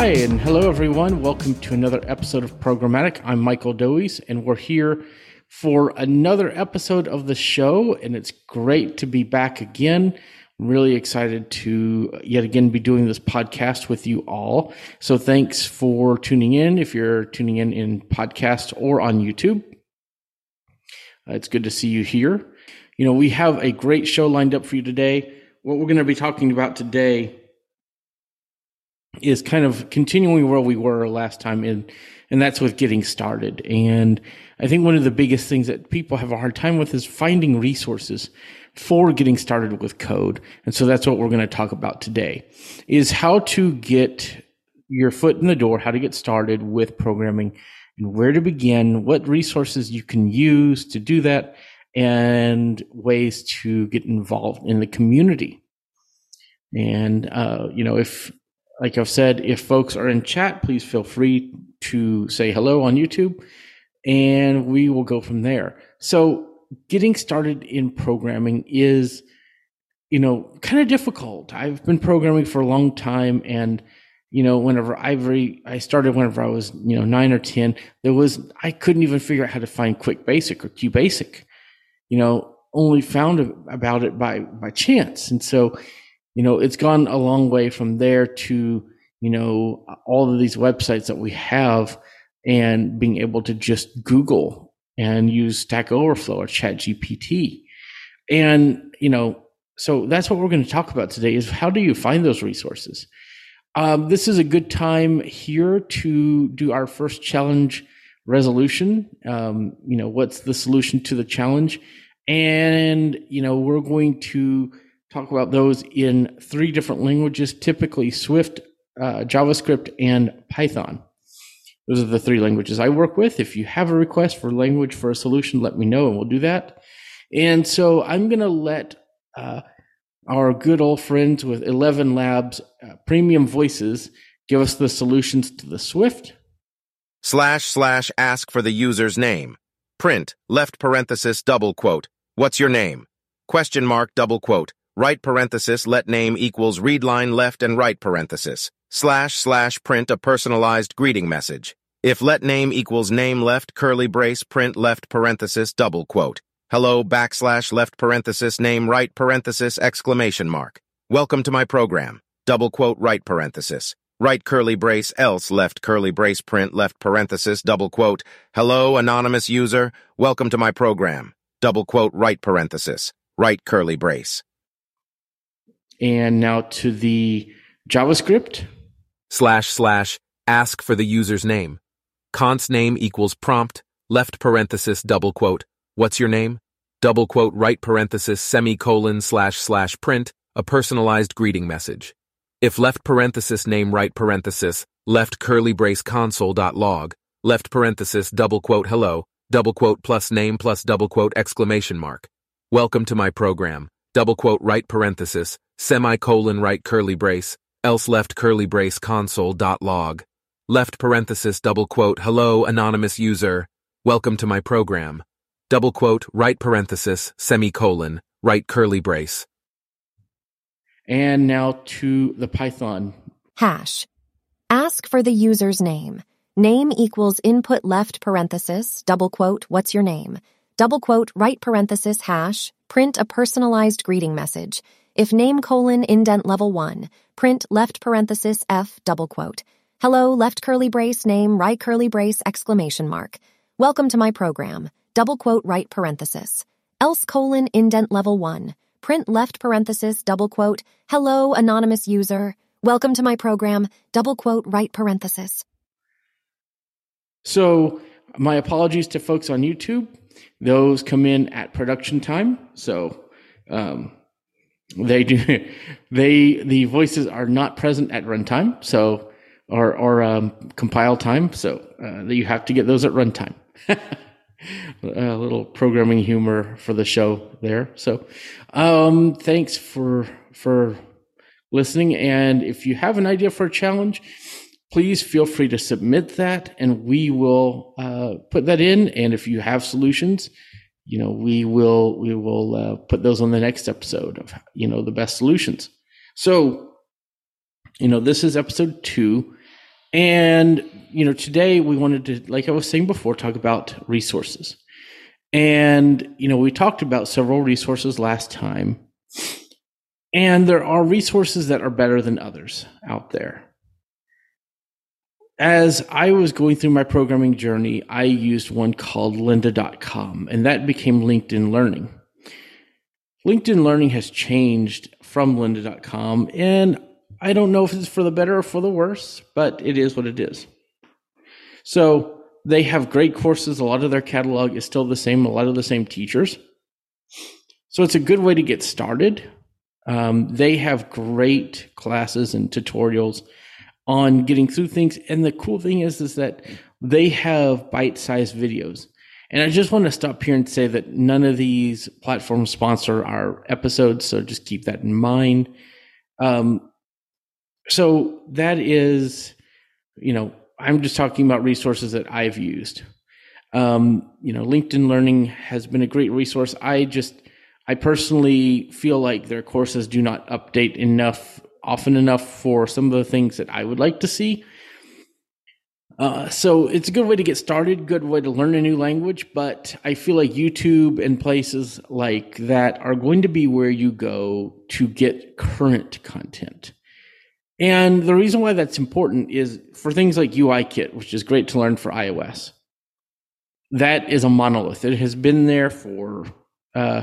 Hi, and hello, everyone. Welcome to another episode of Programmatic. I'm Michael Doise, and we're here for another episode of the show. And it's great to be back again. I'm really excited to yet again be doing this podcast with you all. So thanks for tuning in. If you're tuning in in podcast or on YouTube, uh, it's good to see you here. You know, we have a great show lined up for you today. What we're going to be talking about today is kind of continuing where we were last time in and that's with getting started. And i think one of the biggest things that people have a hard time with is finding resources for getting started with code. And so that's what we're going to talk about today is how to get your foot in the door how to get started with programming and where to begin what resources you can use to do that and ways to get involved in the community. And uh, you know if like I've said, if folks are in chat, please feel free to say hello on YouTube and we will go from there. So, getting started in programming is, you know, kind of difficult. I've been programming for a long time and you know, whenever I I started whenever I was, you know, nine or 10, there was, I couldn't even figure out how to find QuickBASIC or QBasic, you know, only found about it by, by chance. And so you know, it's gone a long way from there to, you know, all of these websites that we have and being able to just Google and use Stack Overflow or ChatGPT. And, you know, so that's what we're going to talk about today is how do you find those resources? Um, this is a good time here to do our first challenge resolution. Um, you know, what's the solution to the challenge? And, you know, we're going to talk about those in three different languages, typically Swift, uh, JavaScript, and Python. Those are the three languages I work with. If you have a request for language for a solution, let me know and we'll do that. And so I'm going to let uh, our good old friends with 11 Labs uh, Premium Voices give us the solutions to the Swift. Slash slash ask for the user's name. Print, left parenthesis, double quote. What's your name? Question mark, double quote right parenthesis let name equals read line left and right parenthesis, slash slash print a personalized greeting message. If let name equals name left curly brace print left parenthesis double quote. Hello backslash left parenthesis name right parenthesis exclamation mark. Welcome to my program. Double quote right parenthesis. Right curly brace else left curly brace print left parenthesis double quote. Hello anonymous user. Welcome to my program. Double quote right parenthesis. Right curly brace. And now to the JavaScript. Slash slash ask for the user's name. Const name equals prompt, left parenthesis double quote, what's your name? Double quote right parenthesis semicolon slash slash print, a personalized greeting message. If left parenthesis name right parenthesis, left curly brace console dot log, left parenthesis double quote hello, double quote plus name plus double quote exclamation mark. Welcome to my program, double quote right parenthesis, semicolon right curly brace, else left curly brace console dot log, left parenthesis double quote hello anonymous user, welcome to my program, double quote right parenthesis semicolon right curly brace. And now to the Python. Hash. Ask for the user's name. Name equals input left parenthesis, double quote, what's your name? Double quote, right parenthesis, hash, print a personalized greeting message. If name colon indent level 1, print left parenthesis F double quote. Hello, left curly brace name, right curly brace exclamation mark. Welcome to my program. Double quote right parenthesis. Else colon indent level 1. Print left parenthesis double quote. Hello, anonymous user. Welcome to my program. Double quote right parenthesis. So, my apologies to folks on YouTube. Those come in at production time. So, um, they do they the voices are not present at runtime so or or um, compile time so uh, you have to get those at runtime. A little programming humor for the show there so um, thanks for for listening and if you have an idea for a challenge please feel free to submit that and we will uh, put that in and if you have solutions you know we will we will uh, put those on the next episode of you know the best solutions so you know this is episode two And, you know, today we wanted to, like I was saying before, talk about resources. And, you know, we talked about several resources last time. And there are resources that are better than others out there. As I was going through my programming journey, I used one called lynda.com, and that became LinkedIn Learning. LinkedIn Learning has changed from lynda.com, and I don't know if it's for the better or for the worse, but it is what it is. So they have great courses. A lot of their catalog is still the same, a lot of the same teachers. So it's a good way to get started. Um, they have great classes and tutorials on getting through things. And the cool thing is, is that they have bite-sized videos. And I just want to stop here and say that none of these platforms sponsor our episodes, so just keep that in mind. Um, so that is, you know, I'm just talking about resources that I've used. Um, you know, LinkedIn Learning has been a great resource. I just, I personally feel like their courses do not update enough, often enough for some of the things that I would like to see. Uh, so it's a good way to get started, good way to learn a new language. But I feel like YouTube and places like that are going to be where you go to get current content. And the reason why that's important is for things like UIKit, which is great to learn for iOS. That is a monolith. It has been there for uh,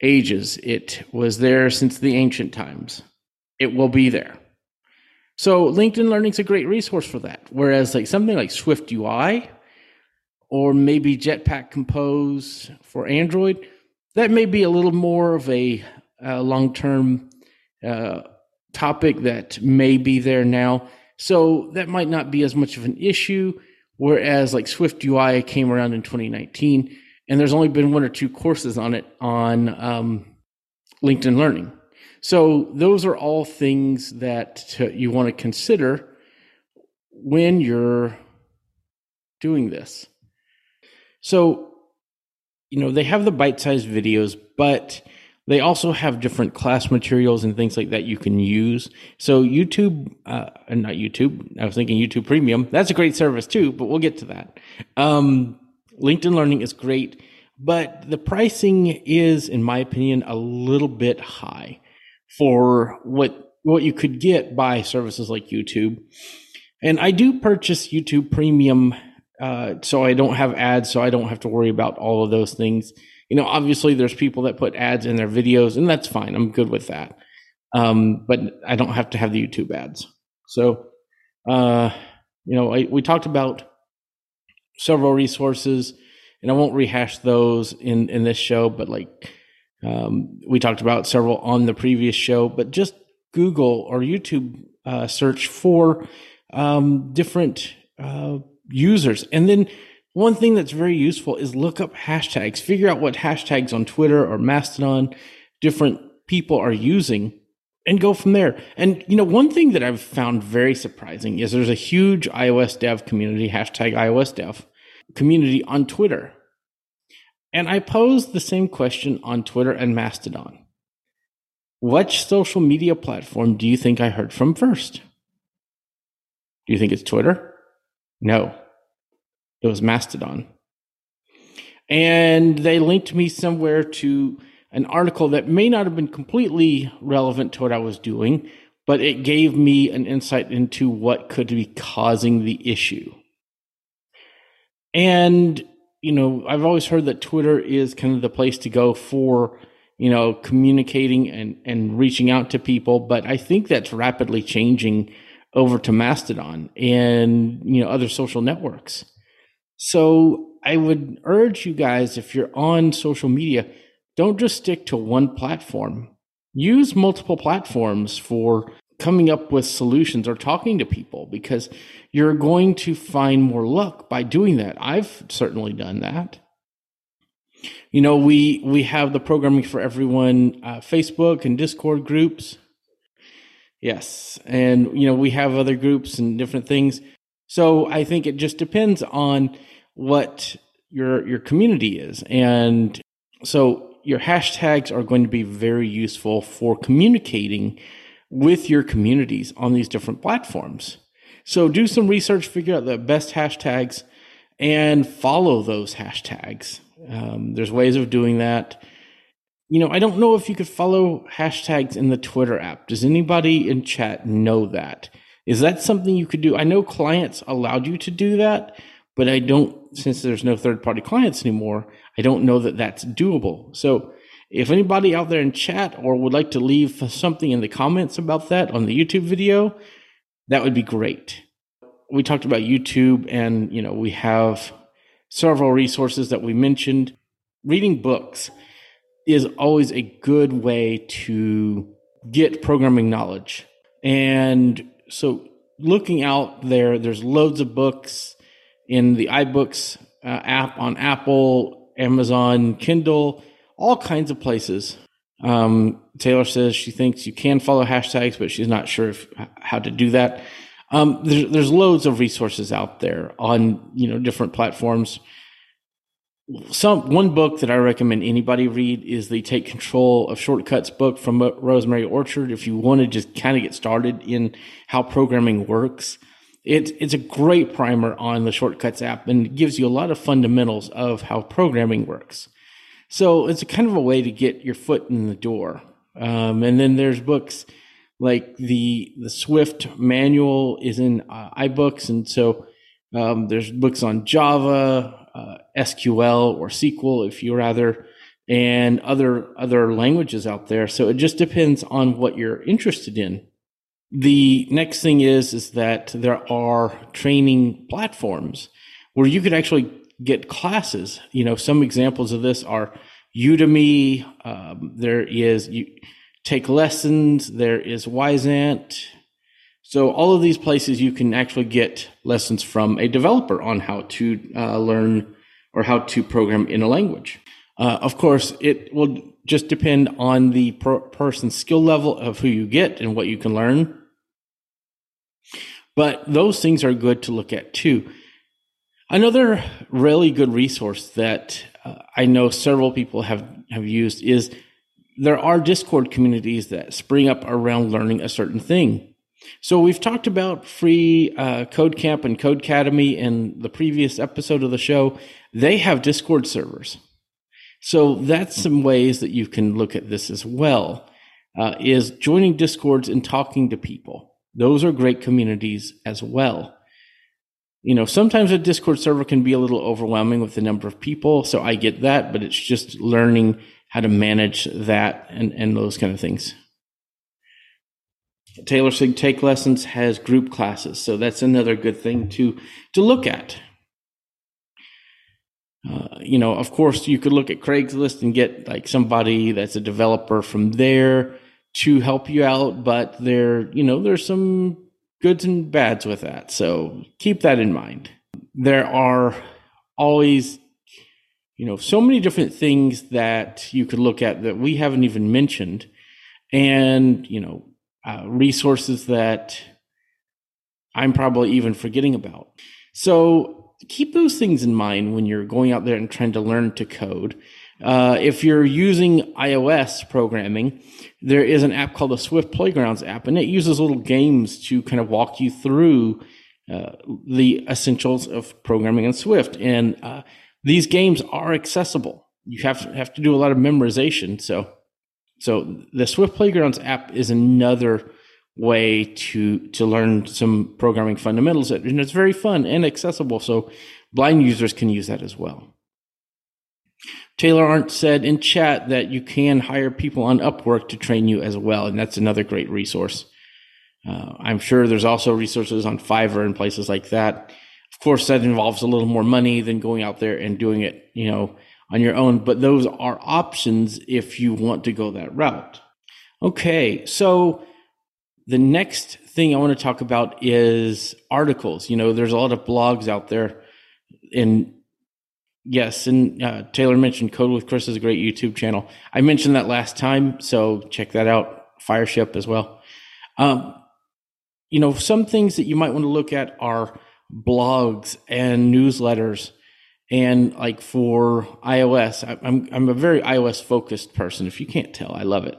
ages. It was there since the ancient times. It will be there. So LinkedIn Learning is a great resource for that. Whereas like something like SwiftUI or maybe Jetpack Compose for Android, that may be a little more of a, a long term uh, topic that may be there now. So that might not be as much of an issue. Whereas like SwiftUI came around in 2019 and there's only been one or two courses on it on um, LinkedIn Learning. So those are all things that to, you want to consider when you're doing this. So, you know, they have the bite sized videos, but they also have different class materials and things like that you can use. So YouTube, uh, not YouTube, I was thinking YouTube Premium. That's a great service too, but we'll get to that. Um, LinkedIn Learning is great, but the pricing is, in my opinion, a little bit high for what what you could get by services like YouTube. And I do purchase YouTube Premium, uh, so I don't have ads, so I don't have to worry about all of those things you know, obviously there's people that put ads in their videos, and that's fine. I'm good with that. Um, but I don't have to have the YouTube ads. So, uh, you know, I, we talked about several resources, and I won't rehash those in in this show. But like, um, we talked about several on the previous show. But just Google or YouTube uh, search for um, different uh, users, and then one thing that's very useful is look up hashtags, figure out what hashtags on Twitter or Mastodon different people are using and go from there. And you know, one thing that I've found very surprising is there's a huge iOS dev community, hashtag iOS dev community on Twitter. And I posed the same question on Twitter and Mastodon. Which social media platform do you think I heard from first? Do you think it's Twitter? No. It was Mastodon. And they linked me somewhere to an article that may not have been completely relevant to what I was doing, but it gave me an insight into what could be causing the issue. And, you know, I've always heard that Twitter is kind of the place to go for, you know, communicating and, and reaching out to people. But I think that's rapidly changing over to Mastodon and, you know, other social networks. So I would urge you guys, if you're on social media, don't just stick to one platform. Use multiple platforms for coming up with solutions or talking to people because you're going to find more luck by doing that. I've certainly done that. You know, we we have the programming for everyone uh, Facebook and Discord groups. Yes, and you know we have other groups and different things. So I think it just depends on what your your community is. And so your hashtags are going to be very useful for communicating with your communities on these different platforms. So do some research, figure out the best hashtags, and follow those hashtags. Um, there's ways of doing that. You know, I don't know if you could follow hashtags in the Twitter app. Does anybody in chat know that? Is that something you could do? I know clients allowed you to do that, but I don't, since there's no third party clients anymore, I don't know that that's doable. So if anybody out there in chat or would like to leave something in the comments about that on the YouTube video, that would be great. We talked about YouTube and, you know, we have several resources that we mentioned. Reading books is always a good way to get programming knowledge. And so looking out there, there's loads of books in the iBooks uh, app on Apple, Amazon, Kindle, all kinds of places. Um, Taylor says she thinks you can follow hashtags, but she's not sure if, how to do that. Um, there's, there's loads of resources out there on you know different platforms. Some one book that I recommend anybody read is the Take Control of Shortcuts book from Rosemary Orchard. If you want to just kind of get started in how programming works, it's it's a great primer on the Shortcuts app and gives you a lot of fundamentals of how programming works. So it's a kind of a way to get your foot in the door. Um, and then there's books like the the Swift manual is in uh, iBooks, and so um, there's books on Java, uh, SQL, or SQL, if you rather, and other other languages out there. So it just depends on what you're interested in. The next thing is is that there are training platforms where you could actually get classes. You know, some examples of this are Udemy. Um, there is you take lessons. There is Wyzant. So all of these places you can actually get lessons from a developer on how to uh, learn or how to program in a language. Uh, of course, it will just depend on the per- person's skill level of who you get and what you can learn. But those things are good to look at too. Another really good resource that uh, I know several people have, have used is there are Discord communities that spring up around learning a certain thing. So we've talked about free uh, Code Camp and Codecademy in the previous episode of the show. They have Discord servers. So that's some ways that you can look at this as well. Uh, is joining discords and talking to people. Those are great communities as well you know, sometimes a Discord server can be a little overwhelming with the number of people. So I get that, but it's just learning how to manage that and, and those kind of things. Taylor Sig Take Lessons has group classes, so that's another good thing to to look at. Uh, you know, of course, you could look at Craigslist and get like somebody that's a developer from there to help you out, but there, you know, there's some goods and bads with that. So keep that in mind. There are always, you know, so many different things that you could look at that we haven't even mentioned, and, you know, uh, resources that I'm probably even forgetting about. So keep those things in mind when you're going out there and trying to learn to code. Uh, if you're using iOS programming, there is an app called the Swift Playgrounds app, and it uses little games to kind of walk you through uh, the essentials of programming in Swift. And uh, these games are accessible. You have to have to do a lot of memorization. So, so the Swift Playgrounds app is another way to to learn some programming fundamentals, and it's very fun and accessible. So, blind users can use that as well. Taylor Arndt said in chat that you can hire people on Upwork to train you as well, and that's another great resource. Uh, I'm sure there's also resources on Fiverr and places like that. Of course, that involves a little more money than going out there and doing it, you know, on your own. But those are options if you want to go that route. Okay, so the next thing I want to talk about is articles. You know, there's a lot of blogs out there, and Yes, and uh, Taylor mentioned Code with Chris is a great YouTube channel. I mentioned that last time, so check that out. Fireship as well. Um, you know, some things that you might want to look at are blogs and newsletters, and like for iOS, I, I'm I'm a very iOS focused person. If you can't tell, I love it.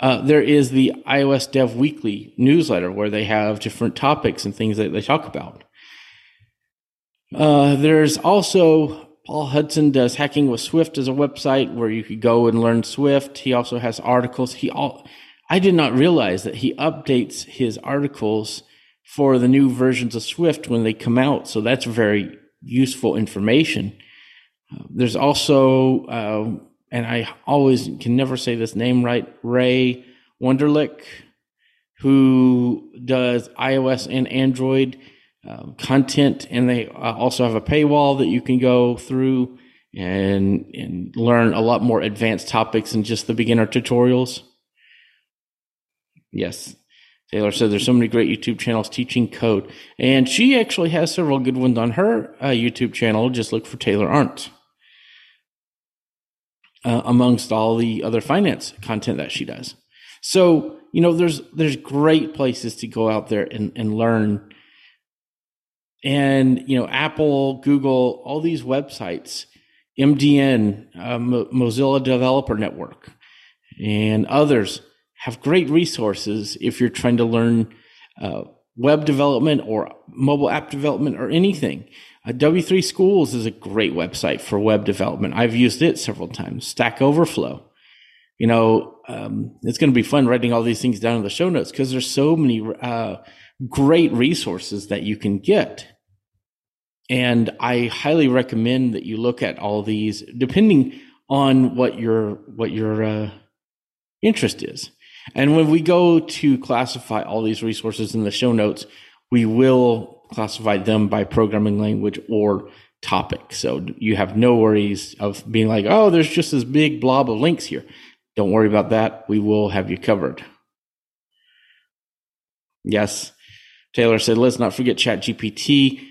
Uh, there is the iOS Dev Weekly newsletter where they have different topics and things that they talk about. Uh, there's also Paul Hudson does Hacking with Swift as a website where you could go and learn Swift. He also has articles. He all I did not realize that he updates his articles for the new versions of Swift when they come out. So that's very useful information. Uh, there's also, uh, and I always can never say this name right, Ray Wenderlich, who does iOS and Android um, content, and they uh, also have a paywall that you can go through and and learn a lot more advanced topics than just the beginner tutorials. Yes, Taylor said there's so many great YouTube channels teaching code, and she actually has several good ones on her uh, YouTube channel. Just look for Taylor Arndt. Uh, amongst all the other finance content that she does. So, you know, there's there's great places to go out there and, and learn and you know apple google all these websites mdn uh, Mo- mozilla developer network and others have great resources if you're trying to learn uh, web development or mobile app development or anything. Uh, w3 schools is a great website for web development. I've used it several times. Stack overflow. You know um, it's going to be fun writing all these things down in the show notes because there's so many uh, great resources that you can get. And I highly recommend that you look at all these, depending on what your what your uh, interest is. And when we go to classify all these resources in the show notes, we will classify them by programming language or topic. So you have no worries of being like, oh, there's just this big blob of links here. Don't worry about that. We will have you covered. Yes, Taylor said, let's not forget ChatGPT.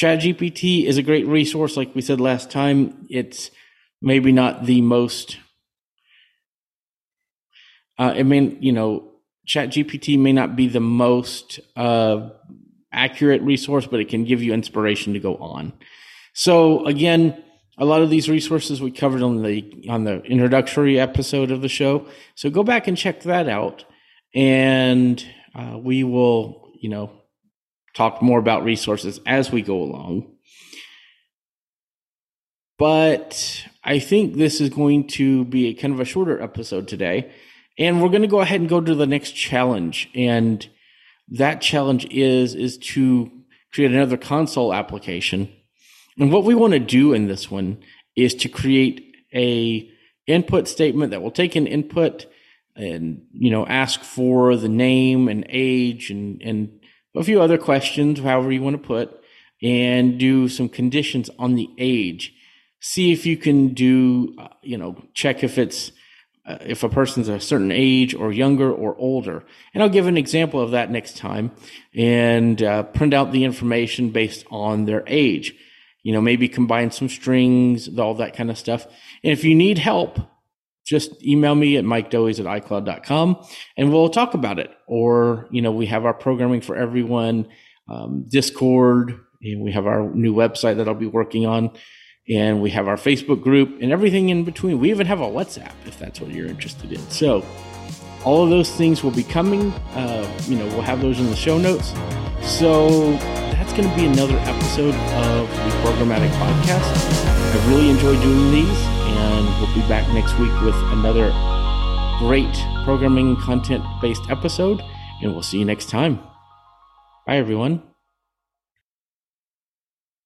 ChatGPT is a great resource. Like we said last time, it's maybe not the most, uh, I mean, you know, ChatGPT may not be the most uh, accurate resource, but it can give you inspiration to go on. So again, a lot of these resources we covered on the on the introductory episode of the show. So go back and check that out, and uh, we will you know, talk more about resources as we go along. But I think this is going to be a kind of a shorter episode today. And we're going to go ahead and go to the next challenge. And that challenge is, is to create another console application. And what we want to do in this one is to create a input statement that will take an input and you know ask for the name and age and and a few other questions however you want to put and do some conditions on the age. See if you can do uh, you know check if it's uh, if a person's a certain age or younger or older. And i'll give an example of that next time and uh, print out the information based on their age. You know maybe combine some strings all that kind of stuff. And if you need help just email me at mikedoise at icloud.com and we'll talk about it. Or, you know, we have our programming for everyone, um, Discord, and we have our new website that I'll be working on. And we have our Facebook group and everything in between. We even have a WhatsApp if that's what you're interested in. So, all of those things will be coming. Uh, you know, we'll have those in the show notes. So, that's going to be another episode of the Programmatic Podcast. I really enjoy doing these and we'll be back next week with another great programming content based episode. And we'll see you next time. Bye, everyone.